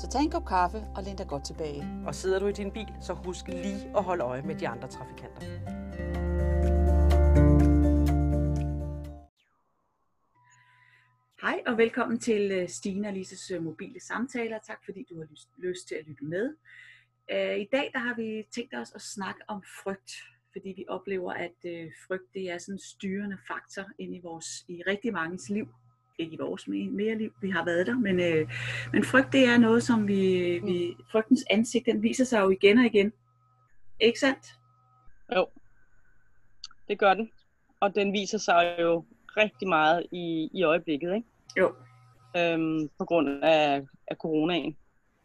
Så tag en kop kaffe og læn dig godt tilbage. Og sidder du i din bil, så husk lige at holde øje med de andre trafikanter. Hej og velkommen til øh, Stine og Lises øh, mobile samtaler. Tak fordi du har lyst, til at lytte med. Øh, I dag der har vi tænkt os at snakke om frygt, fordi vi oplever, at frygt det er sådan en styrende faktor ind i, vores, i rigtig manges liv. Ikke i vores mere liv, vi har været der, men, øh, men frygt det er noget, som vi, vi, frygtens ansigt, den viser sig jo igen og igen. Ikke sandt? Jo, det gør den. Og den viser sig jo rigtig meget i, i øjeblikket, ikke? Jo. Øhm, på grund af, af coronaen.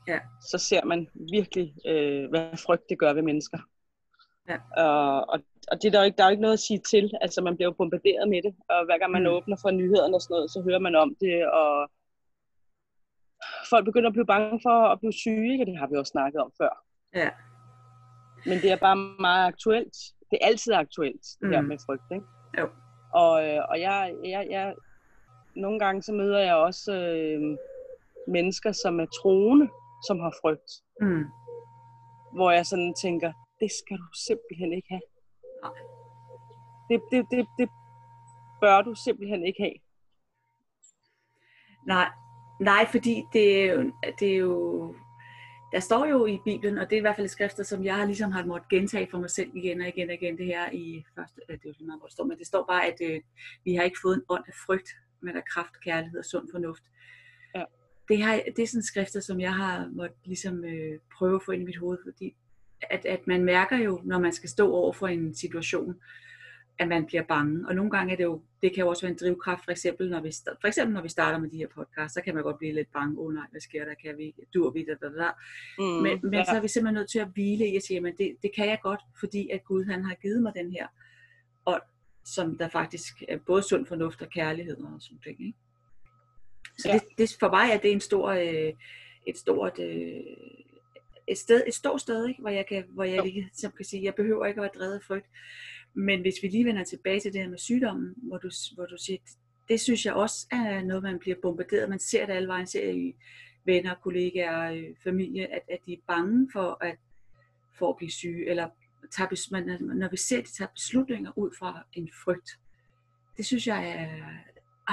Ja. Så ser man virkelig, øh, hvad frygt det gør ved mennesker. Ja. Og, og, og det er der, jo ikke, der er jo ikke noget at sige til. Altså, man bliver jo bombarderet med det. Og hver gang man mm. åbner for nyhederne og sådan noget, så hører man om det. Og folk begynder at blive bange for at blive syge, ikke? det har vi også snakket om før. Ja. Men det er bare meget aktuelt. Det er altid aktuelt, det mm. her med frygt, ikke? Jo. Og, og jeg, jeg, jeg, nogle gange så møder jeg også øh, mennesker, som er troende, som har frygt. Mm. Hvor jeg sådan tænker, det skal du simpelthen ikke have. Det, det, det, det bør du simpelthen ikke have. Nej, nej fordi det er, det er jo, der står jo i Bibelen, og det er i hvert fald skrifter, som jeg har ligesom har måttet gentage for mig selv igen og igen og igen, det her i første, det er jo lige meget, hvor det står, men det står bare, at øh, vi har ikke fået en ånd af frygt, men af kraft, kærlighed og sund fornuft. Ja. Det, har, det er sådan skrifter, som jeg har måttet ligesom øh, prøve at få ind i mit hoved, fordi at, at man mærker jo, når man skal stå over for en situation, at man bliver bange. Og nogle gange er det jo, det kan jo også være en drivkraft, for eksempel når vi, for eksempel når vi starter med de her podcasts, så kan man godt blive lidt bange, åh oh, nej, hvad sker der, kan vi, dur vi, der, der, der. Mm, men, men ja. så er vi simpelthen nødt til at hvile i at sige, men det, det kan jeg godt, fordi at Gud han har givet mig den her ånd, som der faktisk er både sund fornuft og kærlighed og sådan ting. Ikke? Så ja. det, det, for mig er det en stor, øh, et stort, øh, et sted, et stort sted, ikke? hvor jeg kan, hvor jeg lige, som kan sige, jeg behøver ikke at være drevet af frygt. Men hvis vi lige vender tilbage til det her med sygdommen, hvor du, hvor du siger, det synes jeg også er noget, man bliver bombarderet. Man ser det alle vejen, ser i venner, kollegaer, øh, familie, at, at de er bange for at, for at blive syge, eller tager, man, når vi ser, at de tager beslutninger ud fra en frygt. Det synes jeg er,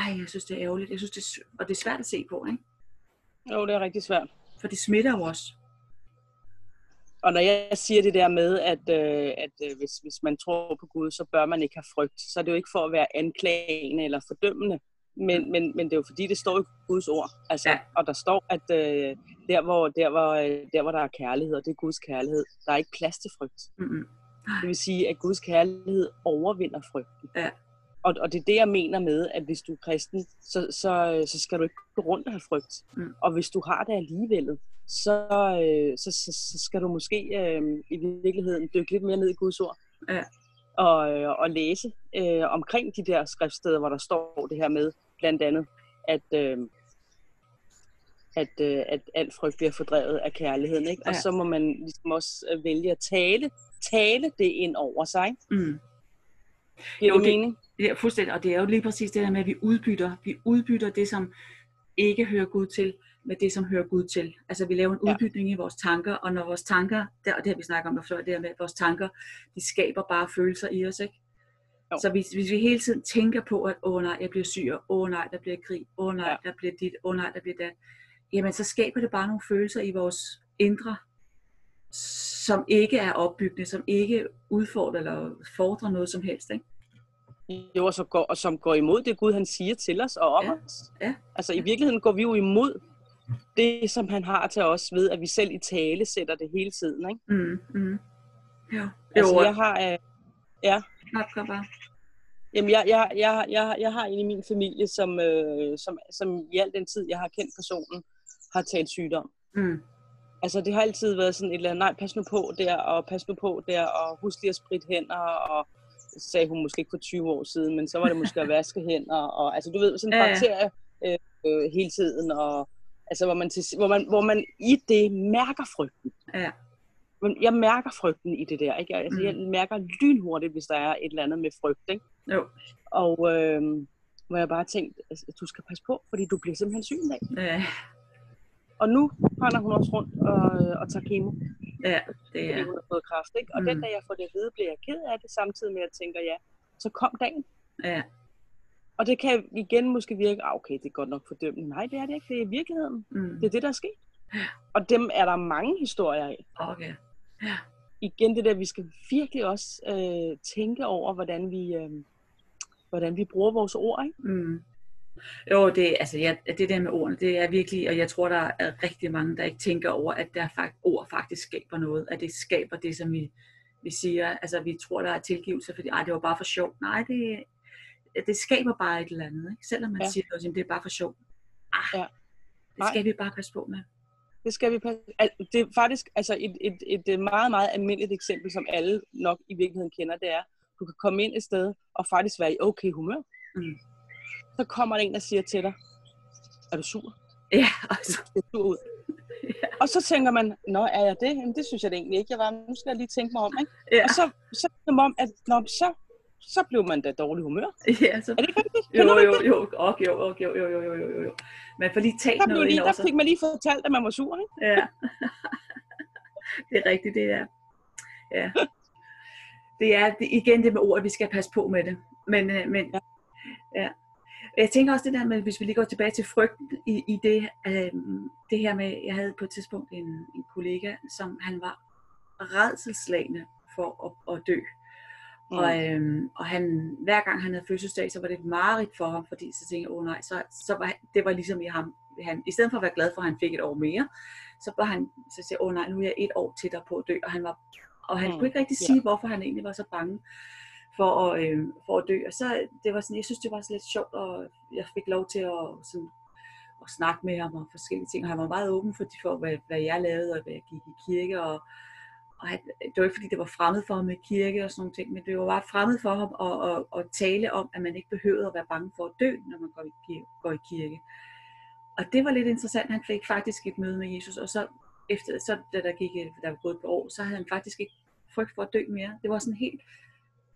ej, jeg synes det er ærgerligt, jeg synes det og det er svært at se på, ikke? Jo, det er rigtig svært. For det smitter jo også. Og når jeg siger det der med, at, øh, at øh, hvis, hvis man tror på Gud, så bør man ikke have frygt, så er det jo ikke for at være anklagende eller fordømmende, men, men, men det er jo fordi, det står i Guds ord. Altså, ja. Og der står, at øh, der, hvor, der, hvor, øh, der, hvor der er kærlighed, og det er Guds kærlighed, der er ikke plads til frygt. Mm-hmm. Det vil sige, at Guds kærlighed overvinder frygten. Ja. Og, og det er det, jeg mener med, at hvis du er kristen, så, så, så skal du ikke gå rundt og have frygt. Mm. Og hvis du har det alligevel, så, øh, så, så, så skal du måske øh, i virkeligheden dykke lidt mere ned i Guds ord. Ja. Og, øh, og læse øh, omkring de der skriftsteder, hvor der står det her med, blandt andet, at, øh, at, øh, at alt frygt bliver fordrevet af kærligheden. Ikke? Ja. Og så må man ligesom også øh, vælge at tale, tale det ind over sig. Mm. Giver jo, det mening? Er fuldstændig, og det er jo lige præcis det der med, at vi udbytter, vi udbytter det, som ikke hører Gud til, med det, som hører Gud til. Altså vi laver en udbytning ja. i vores tanker, og når vores tanker, der, og det har vi snakket om før, det her med, at vores tanker, de skaber bare følelser i os, ikke? Jo. Så hvis, hvis vi hele tiden tænker på, at åh nej, jeg bliver syg, og åh nej, der bliver krig, åh nej, ja. der bliver dit, åh nej, der bliver det, jamen så skaber det bare nogle følelser i vores indre, som ikke er opbyggende, som ikke udfordrer eller fordrer noget som helst, ikke? Jo, og, så går, og som går imod det Gud, han siger til os og om ja. os. Ja. Altså i virkeligheden går vi jo imod det, som han har til os ved, at vi selv i tale sætter det hele tiden. Ikke? Mm, mm. Ja. Altså, jo. jeg har... Øh, ja. Kom bare. Jamen, jeg, jeg, jeg, jeg, jeg har en i min familie, som, øh, som, som i al den tid, jeg har kendt personen, har talt sygdom. Mm. Altså, det har altid været sådan et eller andet, nej, pas nu på der, og pas nu på der, og husk lige at spritte hænder, og sagde hun måske ikke for 20 år siden, men så var det måske at vaske hænder, og altså, du ved, sådan en bakterie øh, øh, hele tiden, og altså, hvor man, til, hvor, man, hvor man i det mærker frygten. Ja. Men jeg mærker frygten i det der, ikke? Altså, Mm. jeg mærker lynhurtigt, hvis der er et eller andet med frygt, ikke? Jo. Og øh, hvor jeg bare tænkte, altså, du skal passe på, fordi du bliver simpelthen syg en dag. Ja, Og nu render hun også rundt og, og tager kemo, ja, det fordi er. hun har fået kræft. Ikke? Og Mm. den dag jeg får det at vide, bliver jeg ked af det, samtidig med at jeg tænker, ja, så kom dagen. Ja, Og det kan igen måske virke, ah, okay, det er godt nok fordømmende. Nej, det er det ikke. Det er virkeligheden. mm. Det er det, der er sket. Og dem er der mange historier af. okay. Igen det der, vi skal virkelig også øh, tænke over, hvordan vi, øh, hvordan vi bruger vores ord. Ikke? Mm. Jo, det, altså, ja, det der med ordene, det er virkelig, og jeg tror, der er rigtig mange, der ikke tænker over, at der fakt, ord faktisk skaber noget, at det skaber det, som vi, vi siger. Altså, vi tror, der er tilgivelse, fordi Ej, det var bare for sjov. Nej, det, det skaber bare et eller andet. Ikke? Selvom man ja. Siger, at det er bare for sjov. Ah, Ja. Det skal vi bare passe på med. Det skal vi passe. Det er faktisk altså et, et, et meget, meget almindeligt eksempel, som alle nok i virkeligheden kender, det er, du kan komme ind et sted og faktisk være i okay humør. Mm så kommer der en, der siger til dig, er du sur? Ja, altså. Du er sur ud. Ja. Og så tænker man, nå, er jeg det? Jamen, det synes jeg det egentlig ikke, jeg var. Nu skal jeg lige tænke mig om, ikke? Ja. Og så, så som om, at nå, så, så blev man da dårlig humør. Ja, så... Er det rigtigt? Jo, jo, jo, jo, okay, jo, okay, jo, jo, jo, jo, jo, jo. Man får lige talt der noget lige, Der fik man lige fortalt, at man var sur, ikke? Ja. det er rigtigt, det er. Ja. Det er igen det med ord, at vi skal passe på med det. Men, øh, men ja. ja. Jeg tænker også det der med, hvis vi lige går tilbage til frygten i, i det, øh, det her med, jeg havde på et tidspunkt en, en kollega, som han var redselslagende for at, at dø. Mm. Og, øhm, og han, hver gang han havde fødselsdag, så var det et mareridt for ham, fordi så tænkte jeg, åh oh, nej, så, så var det var ligesom i ham. Han, I stedet for at være glad for, at han fik et år mere, så var han, så sagde åh oh, nej, nu er jeg et år tættere på at dø, og han var, og han Mm, kunne ikke rigtig sige, hvorfor han egentlig var så bange for at, øh, for at dø. Og så, det var sådan, jeg synes, det var så lidt sjovt, og jeg fik lov til at, sådan, at snakke med ham om forskellige ting, og han var meget åben for, for hvad, hvad jeg lavede, og hvad jeg gik i kirke, og, og han, det var ikke fordi, det var fremmed for ham med kirke og sådan nogle ting, men det var bare fremmed for ham at, at, at tale om, at man ikke behøvede at være bange for at dø, når man går i, kirke, går i kirke. Og det var lidt interessant. Han fik faktisk et møde med Jesus, og så efter, så da der gik, der var gået et år, så havde han faktisk ikke frygt for at dø mere. Det var sådan helt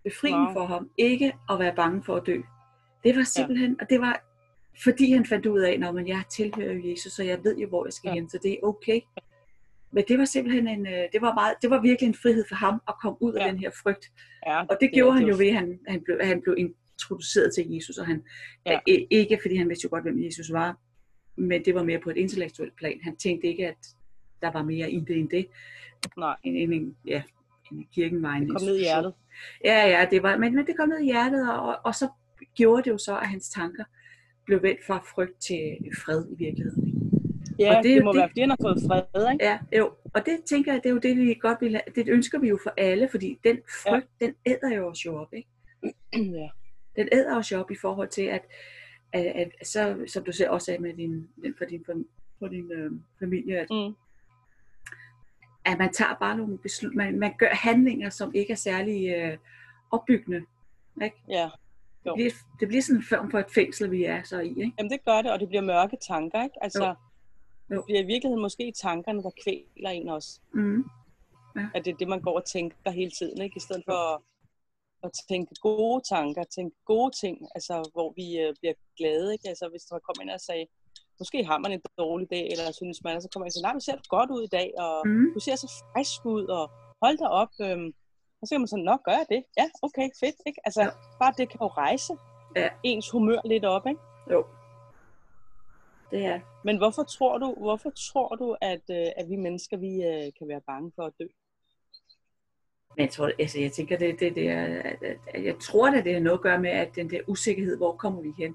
befriende Wow. for ham, ikke at være bange for at dø. Det var simpelthen, ja. og det var fordi han fandt ud af, at jeg tilhører Jesus, så jeg ved jo, hvor jeg skal Ja. hen, så det er okay. Men det var simpelthen en, øh, det var, meget, det var virkelig en frihed for ham at komme ud af Ja. den her frygt. Ja, Og det gjorde er- han det jo ved, at han, han, blev, han blev introduceret til Jesus, og han, Ja. ja. ikke fordi han vidste jo godt, hvem Jesus var, men det var mere på et intellektuelt plan. Han tænkte ikke, at der var mere i det end det, Nej, end, end, ja, kirken var en det kom ned i hjertet. Ja, ja, det var, men, men det kom ned i hjertet, og, og så gjorde det jo så, at hans tanker blev vendt fra frygt til fred i virkeligheden. ikke? Ja, Og det, det må det- være, fordi han har fået fred, ikke? Ja, jo. Og det tænker jeg, det er jo det, vi godt vil have. Det ønsker vi jo for alle, fordi den frygt, ja. den æder jo os jo op, ikke? ja. Den æder os jo op i forhold til, at, at, at så, som du selv også sagde med din, for din, fam- for din øh, familie, at, Mm. At man tager bare nogle beslut, man, man gør handlinger, som ikke er særlig øh, opbyggende. Ikke? ja. Det Jo. bliver, det bliver sådan en form for et fængsel, vi er så i. Ikke? Jamen det gør det, og det bliver mørke tanker, ikke? Altså, Jo. Jo. det bliver i virkeligheden måske tankerne, der kvæler en også. Mm. At det er det, man går og tænker hele tiden, ikke? I stedet for at, at tænke gode tanker, tænke gode ting, altså hvor vi øh, bliver glade, ikke? Altså hvis der kommer ind og sagde, måske har man en dårlig dag, eller synes man, og så kommer man og siger, nej, men ser du godt ud i dag, og Mm. du ser så frisk ud, og hold da op. Øhm, og så kan man sådan, nå, gør jeg det? Ja, okay, fedt, ikke? Altså, Ja. bare det kan jo rejse Ja. ens humør lidt op, ikke? Jo. Det er. Men hvorfor tror du, hvorfor tror du at, øh, at vi mennesker vi, øh, kan være bange for at dø? Men jeg tror, altså, jeg tænker, det, det, det er, at, at, at jeg tror, at det har noget at gøre med, at den der usikkerhed, hvor kommer vi hen?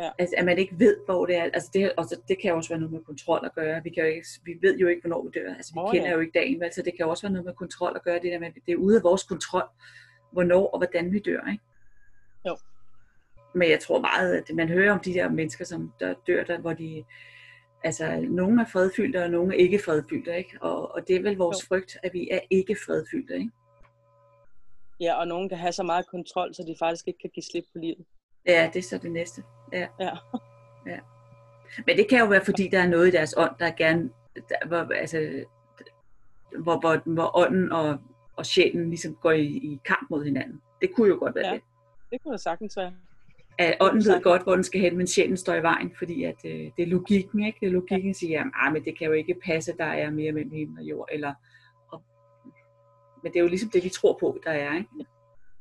Ja. Altså, at man ikke ved, hvor det er. Altså, det, også, det kan også være noget med kontrol at gøre. Vi, kan jo ikke, vi ved jo ikke, hvornår vi dør. Altså, vi oh, kender ja. jo ikke dagen, vel? så det kan også være noget med kontrol at gøre. Det, der med, det er ude af vores kontrol, hvornår og hvordan vi dør. Ikke? Jo. Men jeg tror meget, at man hører om de der mennesker, som der dør, der, hvor de altså, nogle er fredfyldte, og nogle er ikke fredfyldte, ikke? Og, og det er vel vores Jo. frygt, at vi er ikke fredfyldte, ikke? Ja, og nogen kan have så meget kontrol, så de faktisk ikke kan give slip på livet. Ja, det er så det næste. Ja. Ja. Men det kan jo være, fordi der er noget i deres ånd, der gerne, der, hvor, altså, hvor, hvor, hvor ånden og, og sjælen ligesom går i, i kamp mod hinanden. Det kunne jo godt være Ja. ja. det. Det kunne da sagtens være. At ånden ved godt, hvor den skal hen, men sjælen står i vejen, fordi at, øh, det er logikken, ikke? Det er logikken, der siger, at men det kan jo ikke passe, der er mere mellem himmel og jord. Eller, og, men det er jo ligesom det, vi tror på, der er, ikke?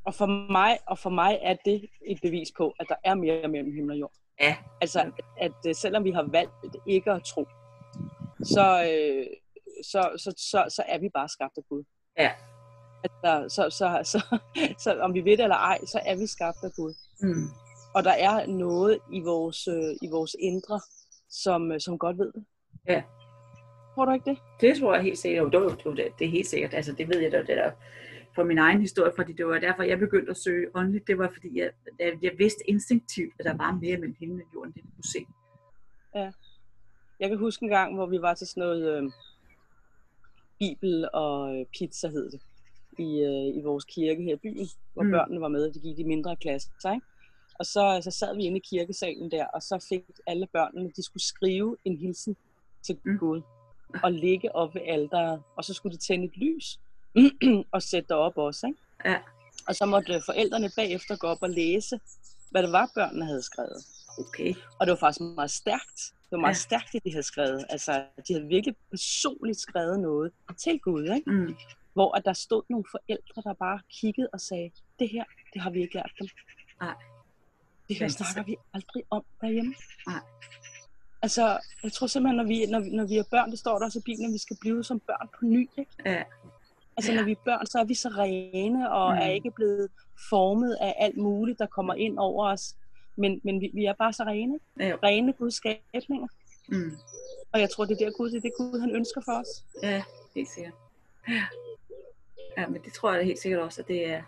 Og for mig, og for mig er det et bevis på, at der er mere mellem himmel og jord. Ja. Altså, at, at øh, selvom vi har valgt ikke at tro, så, øh, så, så, så, så er vi bare skabt af Gud. Ja. Altså, så, så, så, så om vi ved det eller ej, så er vi skabt af Gud. Mm. Og der er noget i vores, øh, i vores indre, som, øh, som godt ved det. Ja. Tror du ikke det? Det tror jeg helt sikkert. Jo, det, det, det er helt sikkert. Altså, det ved jeg da, det der fra min egen historie, fordi det var derfor, jeg begyndte at søge åndeligt. Det var, fordi jeg, jeg, vidste instinktivt, at der var mere mellem himmel og jorden, det vi kunne se. Jeg kan huske en gang, hvor vi var til sådan noget øh, bibel og øh, pizza, hed det, i, øh, i vores kirke her i byen, hvor Mm. børnene var med, de gik i mindre klasser, ikke? Og så, så sad vi inde i kirkesalen der, og så fik alle børnene, de skulle skrive en hilsen til mm. Gud, og ligge op ved alderet, og så skulle de tænde et lys, og sætte det op også, ikke? Ja. Og så måtte forældrene bagefter gå op og læse, hvad det var, børnene havde skrevet. Okay. Og det var faktisk meget stærkt. Det var meget Ja. stærkt, det de havde skrevet. Altså, de havde virkelig personligt skrevet noget til Gud, ikke? Mm. Hvor at der stod nogle forældre, der bare kiggede og sagde, det her, det har vi ikke lært dem. Nej. Det her snakker vi aldrig om derhjemme. Nej. Altså, jeg tror simpelthen, når vi, når, vi- når vi er børn, det står der også i Bibelen, at vi skal blive som børn på ny, ikke? Ja. Altså, Ja. når vi er børn, så er vi så rene, og Mm. er ikke blevet formet af alt muligt, der kommer ind over os. Men, men vi, vi er bare så rene? Ja, jo. Rene Guds skabninger. Mm. Og jeg tror, det er der Gud, det er det Gud, han ønsker for os. Ja, helt sikkert. Ja. ja, men det tror jeg da helt sikkert også, at det er.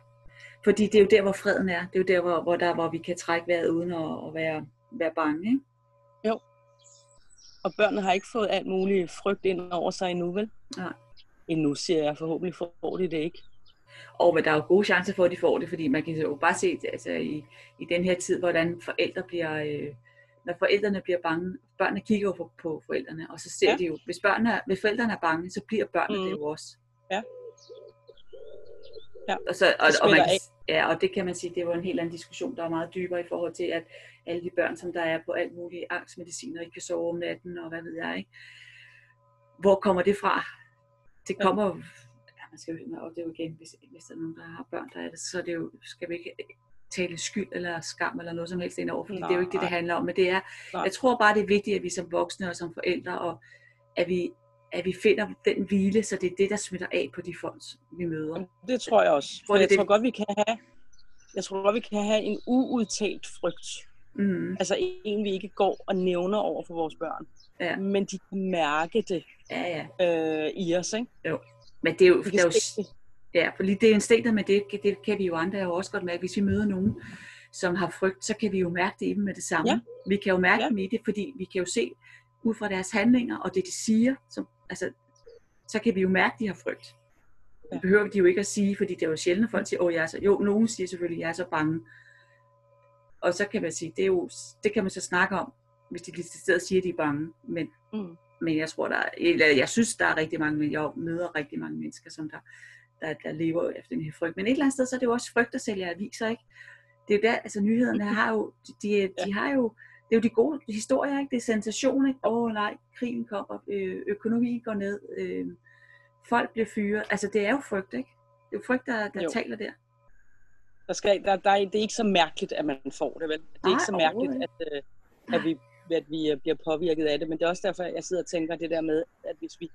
Fordi det er jo der, hvor freden er. Det er jo der, hvor, hvor, der, hvor vi kan trække vejret uden at, at være, være bange. Ikke? Og børnene har ikke fået alt muligt frygt ind over sig endnu, vel? Nej. Endnu, siger jeg. Forhåbentlig får de det ikke. Og men der er jo gode chancer for, at de får det, fordi man kan jo bare se altså, i, i den her tid, hvordan forældre bliver, øh, når forældrene bliver bange, børnene kigger jo på, på forældrene, og så ser ja. De jo, hvis, børnene, hvis forældrene er bange, så bliver børnene mm. Det jo også. Ja. Ja. Og, så, og, Det og, man kan, ja, og det kan man sige, det var en helt anden diskussion, der er meget dybere i forhold til, at alle de børn, som der er på alt muligt angstmedicin, og ikke kan sove om natten, og hvad ved jeg, ikke? Hvor kommer det fra? Det kommer jo, ja, man skal jo, og det er jo igen, hvis, hvis der er nogen, der har børn, der er det, så er det jo, skal vi ikke tale skyld eller skam eller noget som helst ind over, fordi Nej. det er jo ikke det, det handler om, men det er, Nej. jeg tror bare, det er vigtigt, at vi som voksne og som forældre, og at vi, at vi finder den hvile, så det er det, der smitter af på de folk, vi møder. Det tror jeg også. For det jeg det- tror godt, vi kan have jeg tror godt, vi kan have en uudtalt frygt. Mm. Altså en, vi ikke går og nævner over for vores børn. Ja. Men de kan mærke det Ja, ja. øh, i os, ikke? Men det er jo, det er jo det. Ja, for lige det er instinkter, men det, det kan vi jo andre jo også godt mærke. Hvis vi møder nogen, som har frygt, så kan vi jo mærke det i dem med det samme. Ja. Vi kan jo mærke Ja. dem i det, fordi vi kan jo se ud fra deres handlinger og det, de siger, som, altså, så kan vi jo mærke, at de har frygt. Det Ja. behøver de jo ikke at sige, fordi det er jo sjældent, at folk siger, åh, jeg er så... Jo, nogen siger selvfølgelig, jeg er så bange. Og så kan man sige, det, er jo, det kan man så snakke om, hvis de stedet siger, at de er bange. Men, Mm. men jeg tror, der er, eller jeg synes, der er rigtig mange, men jeg møder rigtig mange mennesker, som der, der, der lever efter den her frygt. Men et eller andet sted, så er det jo også frygt, der sælger aviser, ikke? Det er jo der, altså nyhederne har jo, de, de, de har jo, det er jo de gode historier, ikke? Det er sensation, ikke? Åh oh, nej, krigen kommer, øh, økonomien går ned, øh, folk bliver fyret. Altså det er jo frygt, ikke? Det er jo frygt, der, der Jo. taler der. Der skal, der, der, er- det er ikke så mærkeligt, at man får det, vel? Det er Nej, ikke så mærkeligt, at, øh, at, vi, at vi øh, bliver påvirket af det. Men det er også derfor, jeg sidder og tænker det der med, at hvis vi,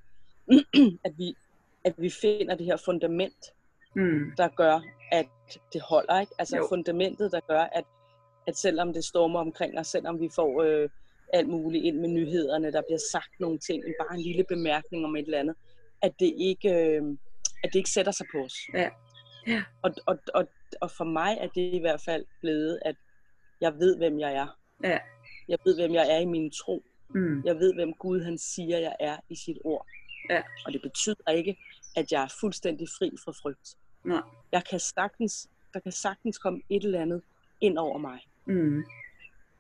at vi, at vi finder det her fundament, Mm. der gør, at det holder, ikke? Altså jo. fundamentet, der gør, at, at selvom det stormer omkring os, selvom vi får øh, alt muligt ind med nyhederne, der bliver sagt nogle ting, bare en lille bemærkning om et eller andet, at det ikke, øh, at det ikke sætter sig på os. Ja. Ja. Og, og, og, og for mig er det i hvert fald blevet, at jeg ved, hvem jeg er. Ja. Jeg ved, hvem jeg er i min tro. Mm. Jeg ved, hvem Gud han siger, jeg er i sit ord. Ja. Og det betyder ikke, at jeg er fuldstændig fri fra frygt. Nej. Jeg kan sagtens, der kan sagtens komme et eller andet ind over mig, Mm.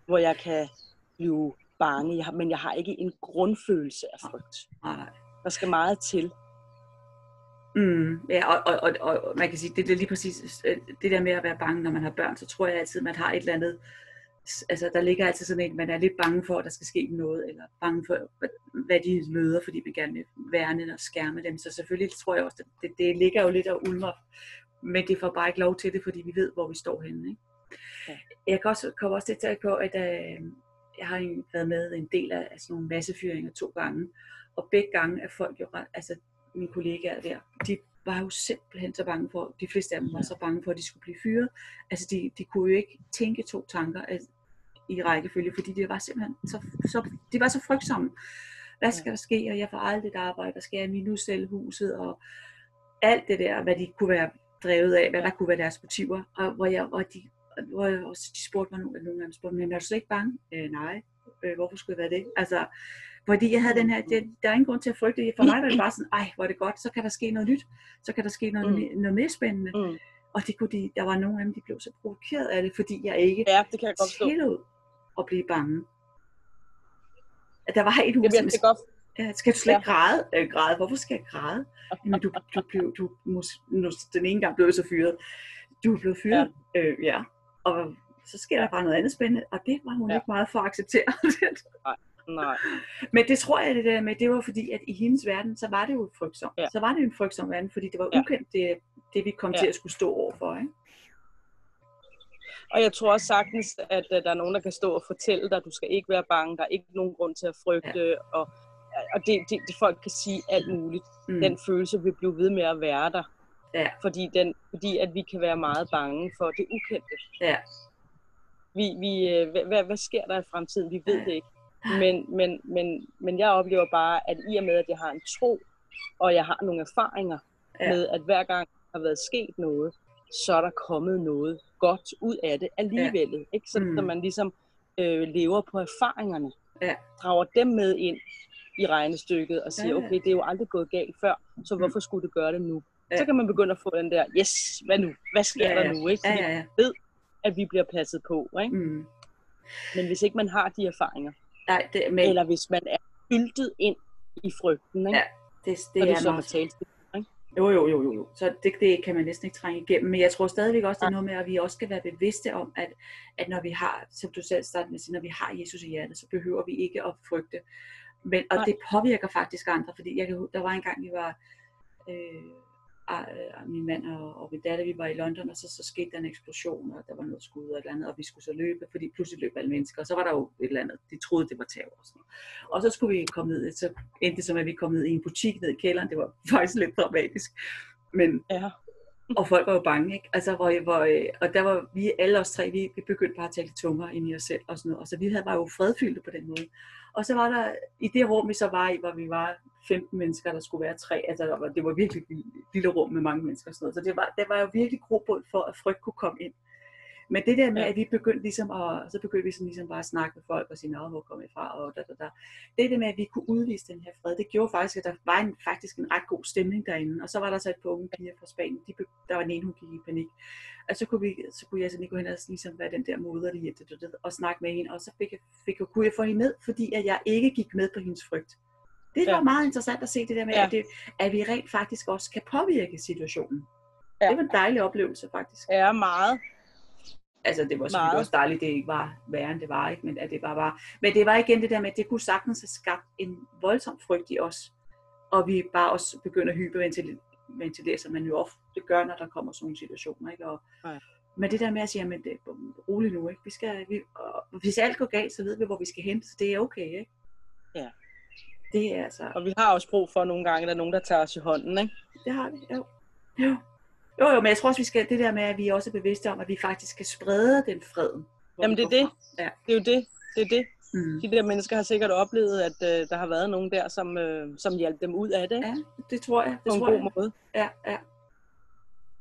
hvor jeg kan blive bange, jeg har, men jeg har ikke en grundfølelse af frygt. Nej. Der skal meget til. Mm, ja, og, og, og, og man kan sige, det er lige præcis øh, det der med at være bange, når man har børn, så tror jeg altid, man har et eller andet, altså der ligger altid sådan en, man er lidt bange for, at der skal ske noget, eller bange for, hvad- de møder, fordi man gerne vil værne og skærme dem. Så selvfølgelig tror jeg også, det, det ligger jo lidt og ulmer, men det får bare ikke lov til det, fordi vi ved, hvor vi står henne. Ikke? Ja. Jeg kan også, kommer også til at tænke på, at øh, jeg har været med en del af, af sådan nogle massefyringer to gange, og begge gange er folk jo ret, altså mine kollegaer der, de var jo simpelthen så bange for, de fleste af dem var så bange for, at de skulle blive fyret. Altså de, de kunne jo ikke tænke to tanker altså, i rækkefølge, fordi de var simpelthen så, så, de var så frygtsomme. Hvad skal der ske, og jeg får aldrig et arbejde, hvad skal jeg minus sælge huset, og alt det der, hvad de kunne være drevet af, hvad der kunne være deres motiver, og hvor jeg, og de, hvor jeg også, de spurgte mig nogle, nogle gange, spurgte mig, men er du slet ikke bange? Øh, nej, øh, hvorfor skulle jeg være det? Altså, fordi jeg havde den her, det, der er ingen grund til at frygte. For mig var det bare sådan, ej, hvor er det godt, så kan der ske noget nyt. Så kan der ske noget, Mm. noget mere spændende. Mm. Og det kunne de, der var nogle af dem, de blev så provokeret af det, fordi jeg ikke Ja, det kan jeg godt tillod at blive bange. At der var en Det uge, bliver det godt. Ja, skal du slet Ja. ikke græde? Øh, græde? Hvorfor skal jeg græde? Jamen, du, du blev, du, mus, den ene gang blev jeg så fyret. Du blevet fyret. Ja. Øh, ja. Og så sker der bare noget andet spændende, og det var hun Ja. ikke meget for at acceptere. Nej. Men det tror jeg, det der med, det var fordi, at i hendes verden, så var det jo frygtsomt. Ja. Så var det en frygtsom verden, fordi det var Ja. ukendt, det, det vi kom Ja. til at skulle stå overfor. Ikke? Og jeg tror også sagtens, at øh, der er nogen, der kan stå og fortælle dig, at du skal ikke være bange, der er ikke nogen grund til at frygte, ja. og, og det, det, det, folk kan sige alt muligt. Mm. Den følelse vil blive ved med at være der, Ja. fordi, den, fordi at vi kan være meget bange for det ukendte. Ja. Vi, vi, øh, hvad, hvad, sker der i fremtiden? Vi ved Ja. det ikke. Men, men, men, men jeg oplever bare, at i og med, at jeg har en tro, og jeg har nogle erfaringer Ja. ja. med, at hver gang der har været sket noget, så er der kommet noget godt ud af det alligevel. Ja. Ikke? Så, Mm. mm. så man ligesom øh, lever på erfaringerne, Ja. drager dem med ind i regnestykket og siger, Ja, ja. okay, det er jo aldrig gået galt før, så hvorfor skulle det gøre det nu? Ja. Så kan man begynde at få den der, yes, hvad nu? Hvad sker Ja, der ja. nu? Ikke? Ja, Fordi ja, ja. At vi bliver passet på. Ikke? Mm. Men hvis ikke man har de erfaringer, Nej, det, men eller hvis man er syltet ind i frygten, ikke? Ja, det, det, er det er så at tale til. Jo, jo, jo, jo, jo. Så det, det kan man næsten ikke trænge igennem. Men jeg tror stadigvæk også, det er noget med, at vi også skal være bevidste om, at, at når vi har, som du selv startede med at sige, når vi har Jesus i hjertet, så behøver vi ikke at frygte. Men, og Nej. det påvirker faktisk andre, fordi jeg kan, der var en gang, vi var, øh, min mand og, og min datter, vi var i London, og så, så skete der en eksplosion, og der var noget skud og et eller andet, og vi skulle så løbe, fordi pludselig løb alle mennesker, og så var der jo et eller andet, de troede, det var terror og sådan noget. Og så skulle vi komme ned, så endte det som, at vi kom ned i en butik ned i kælderen, det var faktisk lidt dramatisk. Men, Ja og folk var jo bange, ikke? Altså, hvor, hvor, øh, og der var vi alle os tre, vi, vi begyndte bare at tale tungere ind i os selv og sådan noget. Og så vi havde, var jo fredfyldte på den måde. Og så var der, i det rum, vi så var i, hvor vi var 15 mennesker, der skulle være tre, altså der var, det var virkelig et lille rum med mange mennesker og sådan noget. Så det var, det var jo virkelig grobund for, at frygt kunne komme ind. Men det der med, Ja. at vi begyndte ligesom at, så begyndte vi sådan ligesom bare at snakke med folk og sige, Nå, hvor kom I fra, og da, da, da. Det der med, at vi kunne udvise den her fred, det gjorde faktisk, at der var en, faktisk en ret god stemning derinde. Og så var der så et par unge piger fra Spanien, de, der var en ene, hun gik i panik. Og så kunne, vi, så kunne jeg sådan lige gå hen og ligesom være den der moderlige det, det, det, og snakke med hende. Og så fik jeg, fik, jeg- kunne jeg få hende ned, fordi at jeg ikke gik med på hendes frygt. Det var Ja. meget interessant at se det der med, Ja. at, det, at vi rent faktisk også kan påvirke situationen. Ja. Det var en dejlig oplevelse faktisk. Er meget. Altså det var selvfølgelig også dejligt, det ikke var værre end det var, ikke? men at det bare var. Men det var igen det der med, at det kunne sagtens have skabt en voldsom frygt i os. Og vi bare også begynder at hyperventilere, som man jo ofte gør, når der kommer sådan nogle situationer. Ikke? Og, Ja. Men det der med at sige, at det er roligt nu, ikke? Vi skal, vi, og hvis alt går galt, så ved vi, hvor vi skal hen, så det er okay. Ikke? Ja. Det er altså, Og vi har også brug for nogle gange, at der er nogen, der tager os i hånden. Ikke? det har vi, jo. Jo. Jo, jo, men jeg tror også, vi skal det der med, at vi også er bevidste om, at vi faktisk skal sprede den fred. Jamen det er det. Ja. Det er jo det. Det er det. Mm. De der mennesker har sikkert oplevet, at øh, der har været nogen der, som, øh, som hjalp dem ud af det. Ja, det tror jeg. Det På en tror god jeg. måde. Ja, ja.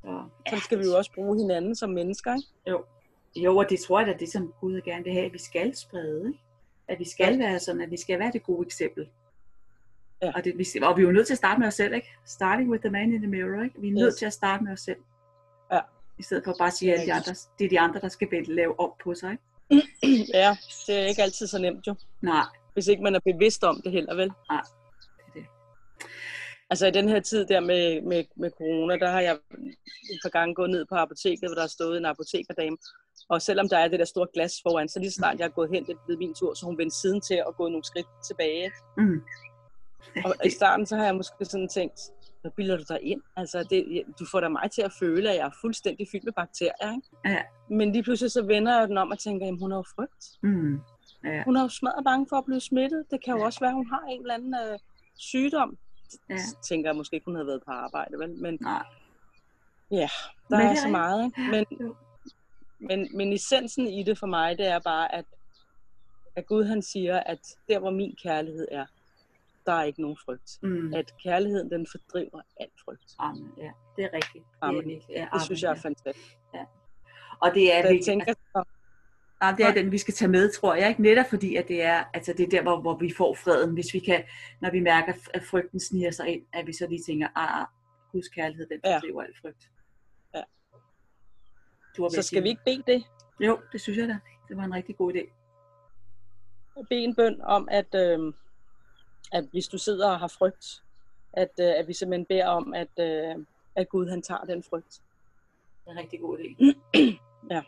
Så, Så skal vi jo også bruge hinanden som mennesker. Ikke? Jo. jo, og det tror jeg da, det som Gud gerne vil have, at vi skal sprede. Ikke? At vi skal være sådan, at vi skal være det gode eksempel. Ja. Og, det, vi, og vi er jo nødt til at starte med os selv, ikke? Starting with the man in the mirror, ikke? Vi er nødt Yes. til at starte med os selv. Ja. I stedet for bare at sige, at de andre, det er de andre, der skal lave op på sig, ikke? Ja, det er ikke altid så nemt jo. Nej, Hvis ikke man er bevidst om det heller, vel? Nej, det er det. Altså i den her tid der med, med, med corona, der har jeg et par gange gået ned på apoteket, hvor der har stået en apotekerdame. Og selvom der er det der store glas foran, så lige snart jeg er gået hen det ved min tur, så hun vendte siden til og gået nogle skridt tilbage. mm. Og i starten, så har jeg måske sådan tænkt, hvad bilder du dig ind? Altså, det, du får da mig til at føle, at jeg er fuldstændig fyldt med bakterier, ikke? Ja. Men lige pludselig så vender jeg den om og tænker, jamen hun har jo frygt. Mm. Ja. Hun er jo smadret bange for at blive smittet. Det kan jo også være, at hun har en eller anden øh, sygdom. Ja. Tænker jeg måske ikke, hun havde været på arbejde, vel? Men Nej. ja, der Men er det så er meget, ikke? Men, men, men essensen i det for mig, det er bare, at, at Gud han siger, at der hvor min kærlighed er, der er ikke nogen frygt. Mm. At kærligheden, den fordriver al frygt. Amen. Ja, det er rigtigt. Det, er Amen. virkelig, ja, Det amen, synes jeg er ja. fantastisk. Og det er Så jeg tænker, så, Ja, det er den, vi skal tage med, tror jeg. Ikke? Netop fordi, at det er, altså det er der, hvor, hvor vi får freden. Hvis vi kan, når vi mærker, at frygten sniger sig ind, at vi så lige tænker, ah, ah Guds kærlighed, den Ja. fordriver al frygt. Ja. Du ved så skal vi ikke bede det? Jo, det synes jeg da. Det var en rigtig god idé. bede en bøn om, at, øh, at hvis du sidder og har frygt, at, øh, at vi simpelthen beder om, at, øh, at Gud han tager den frygt. Det er en rigtig god idé. Ja.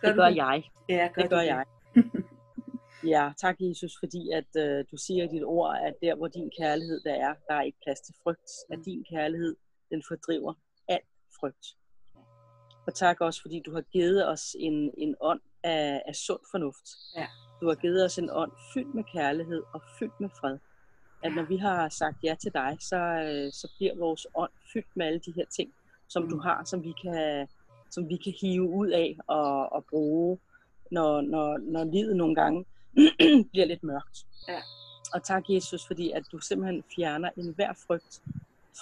Gør Det du gør jeg. Ja, gør Det du gør jeg. Ja, tak Jesus, fordi at øh, du siger i dit ord, at der hvor din kærlighed der er, der er ikke plads til frygt. At din kærlighed, den fordriver al frygt. Og tak også, fordi du har givet os en, en ånd af, af sund fornuft. Ja. Du har givet os en ånd fyldt med kærlighed og fyldt med fred. At når vi har sagt ja til dig, så, øh, så bliver vores ånd fyldt med alle de her ting, som du Mm. har, som vi kan, som vi kan hive ud af og, og bruge, når, når, når livet nogle gange bliver lidt mørkt. Ja. Og tak Jesus, fordi at du simpelthen fjerner enhver frygt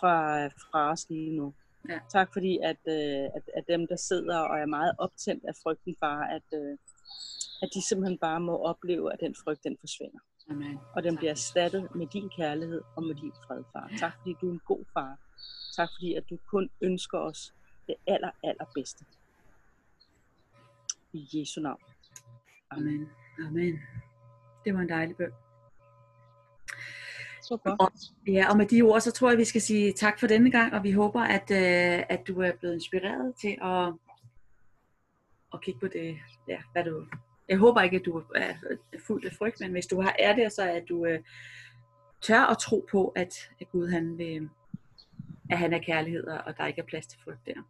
fra, fra os lige nu. Ja. Tak fordi, at, øh, at, at dem, der sidder og er meget optændt af frygten, far, at, øh, at de simpelthen bare må opleve, at den frygt, den forsvinder. Amen. Og den Tak, bliver erstattet med din kærlighed og med din fred, far. Tak fordi du er en god far. Tak fordi, at du kun ønsker os det aller, allerbedste. I Jesu navn. Amen. Amen. Det var en dejlig bøn. Godt. Og, ja, og med de ord, så tror jeg, vi skal sige tak for denne gang, og vi håber, at, øh, at du er blevet inspireret til at, at kigge på det, ja, hvad du... Jeg håber ikke, at du er fuld af frygt, men hvis du har er det, så er du øh, tør at tro på, at, at Gud han vil, at han er kærlighed, og der ikke er plads til frygt der.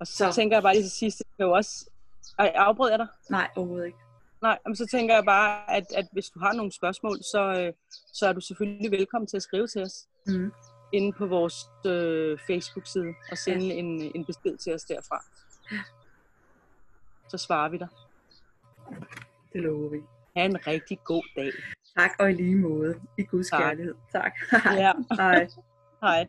Og så, Så- tænker jeg bare lige til sidst, det jo også... Ej, afbryder jeg dig? Nej, overhovedet ikke. Nej, men så tænker jeg bare, at, at hvis du har nogle spørgsmål, så, øh, så er du selvfølgelig velkommen til at skrive til os Mm. Inde på vores øh, Facebook-side og sende ja. en, en besked til os derfra. Så svarer vi dig. Det lover vi. Ha' en rigtig god dag. Tak og i lige måde. I Guds Tak. kærlighed. Tak. Ja, Hej. hej.